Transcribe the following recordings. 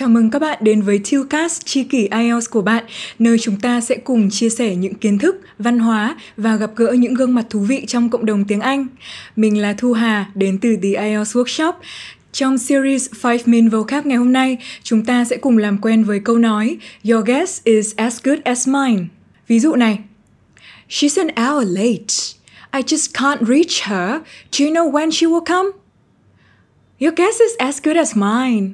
Chào mừng các bạn đến với Tillcast Chi kỷ IELTS của bạn, nơi chúng ta sẽ cùng chia sẻ những kiến thức, văn hóa và gặp gỡ những gương mặt thú vị trong cộng đồng tiếng Anh. Mình là Thu Hà, đến từ The IELTS Workshop. Trong series 5 Min Vocab ngày hôm nay, chúng ta sẽ cùng làm quen với câu nói Your guess is as good as mine. Ví dụ này, She's an hour late. I just can't reach her. Do you know when she will come? Your guess is as good as mine.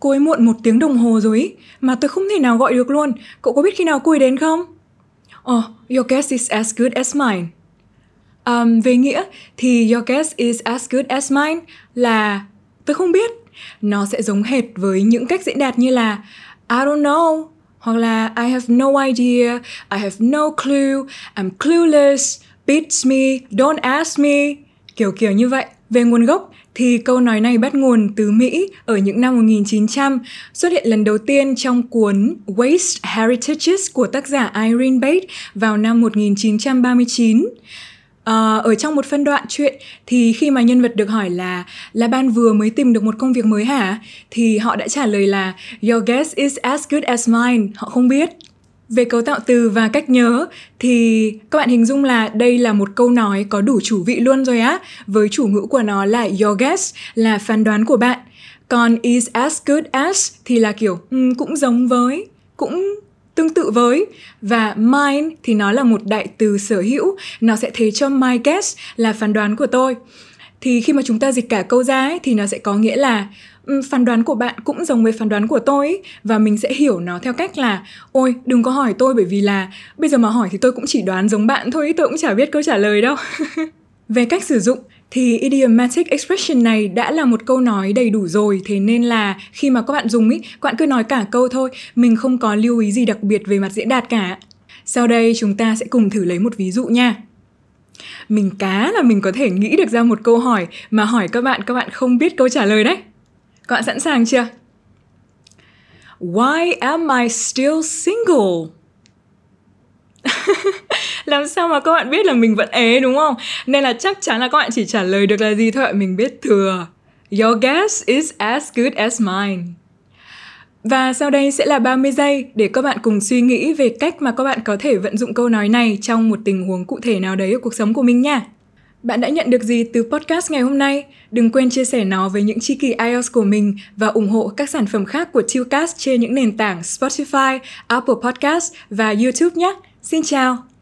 Cô ấy muộn một tiếng đồng hồ rồi ý, mà tôi không thể nào gọi được luôn. Cậu có biết khi nào cô ấy đến không? Oh, your guess is as good as mine. Um, về nghĩa thì your guess is as good as mine là tôi không biết. Nó sẽ giống hệt với những cách diễn đạt như là I don't know hoặc là I have no idea, I have no clue, I'm clueless, beats me, don't ask me. Kiểu kiểu như vậy. Về nguồn gốc thì câu nói này bắt nguồn từ Mỹ ở những năm 1900, xuất hiện lần đầu tiên trong cuốn Waste Heritages của tác giả Irene Bates vào năm 1939. À, ờ, ở trong một phân đoạn chuyện thì khi mà nhân vật được hỏi là là ban vừa mới tìm được một công việc mới hả? thì họ đã trả lời là your guess is as good as mine. Họ không biết về cấu tạo từ và cách nhớ thì các bạn hình dung là đây là một câu nói có đủ chủ vị luôn rồi á. Với chủ ngữ của nó là your guess là phán đoán của bạn. Còn is as good as thì là kiểu um, cũng giống với, cũng tương tự với và mine thì nó là một đại từ sở hữu, nó sẽ thế cho my guess là phán đoán của tôi. Thì khi mà chúng ta dịch cả câu ra ấy, thì nó sẽ có nghĩa là phán đoán của bạn cũng giống với phán đoán của tôi ấy, và mình sẽ hiểu nó theo cách là ôi đừng có hỏi tôi bởi vì là bây giờ mà hỏi thì tôi cũng chỉ đoán giống bạn thôi tôi cũng chả biết câu trả lời đâu. Về cách sử dụng thì idiomatic expression này đã là một câu nói đầy đủ rồi thế nên là khi mà các bạn dùng ý các bạn cứ nói cả câu thôi mình không có lưu ý gì đặc biệt về mặt diễn đạt cả. Sau đây chúng ta sẽ cùng thử lấy một ví dụ nha. Mình cá là mình có thể nghĩ được ra một câu hỏi mà hỏi các bạn các bạn không biết câu trả lời đấy các bạn sẵn sàng chưa? Why am I still single? Làm sao mà các bạn biết là mình vẫn ế, đúng không? Nên là chắc chắn là các bạn chỉ trả lời được là gì thôi Mình biết thừa Your guess is as good as mine và sau đây sẽ là 30 giây để các bạn cùng suy nghĩ về cách mà các bạn có thể vận dụng câu nói này trong một tình huống cụ thể nào đấy ở cuộc sống của mình nha. Bạn đã nhận được gì từ podcast ngày hôm nay? Đừng quên chia sẻ nó với những tri kỷ IELTS của mình và ủng hộ các sản phẩm khác của Tucast trên những nền tảng Spotify, Apple Podcast và YouTube nhé. Xin chào!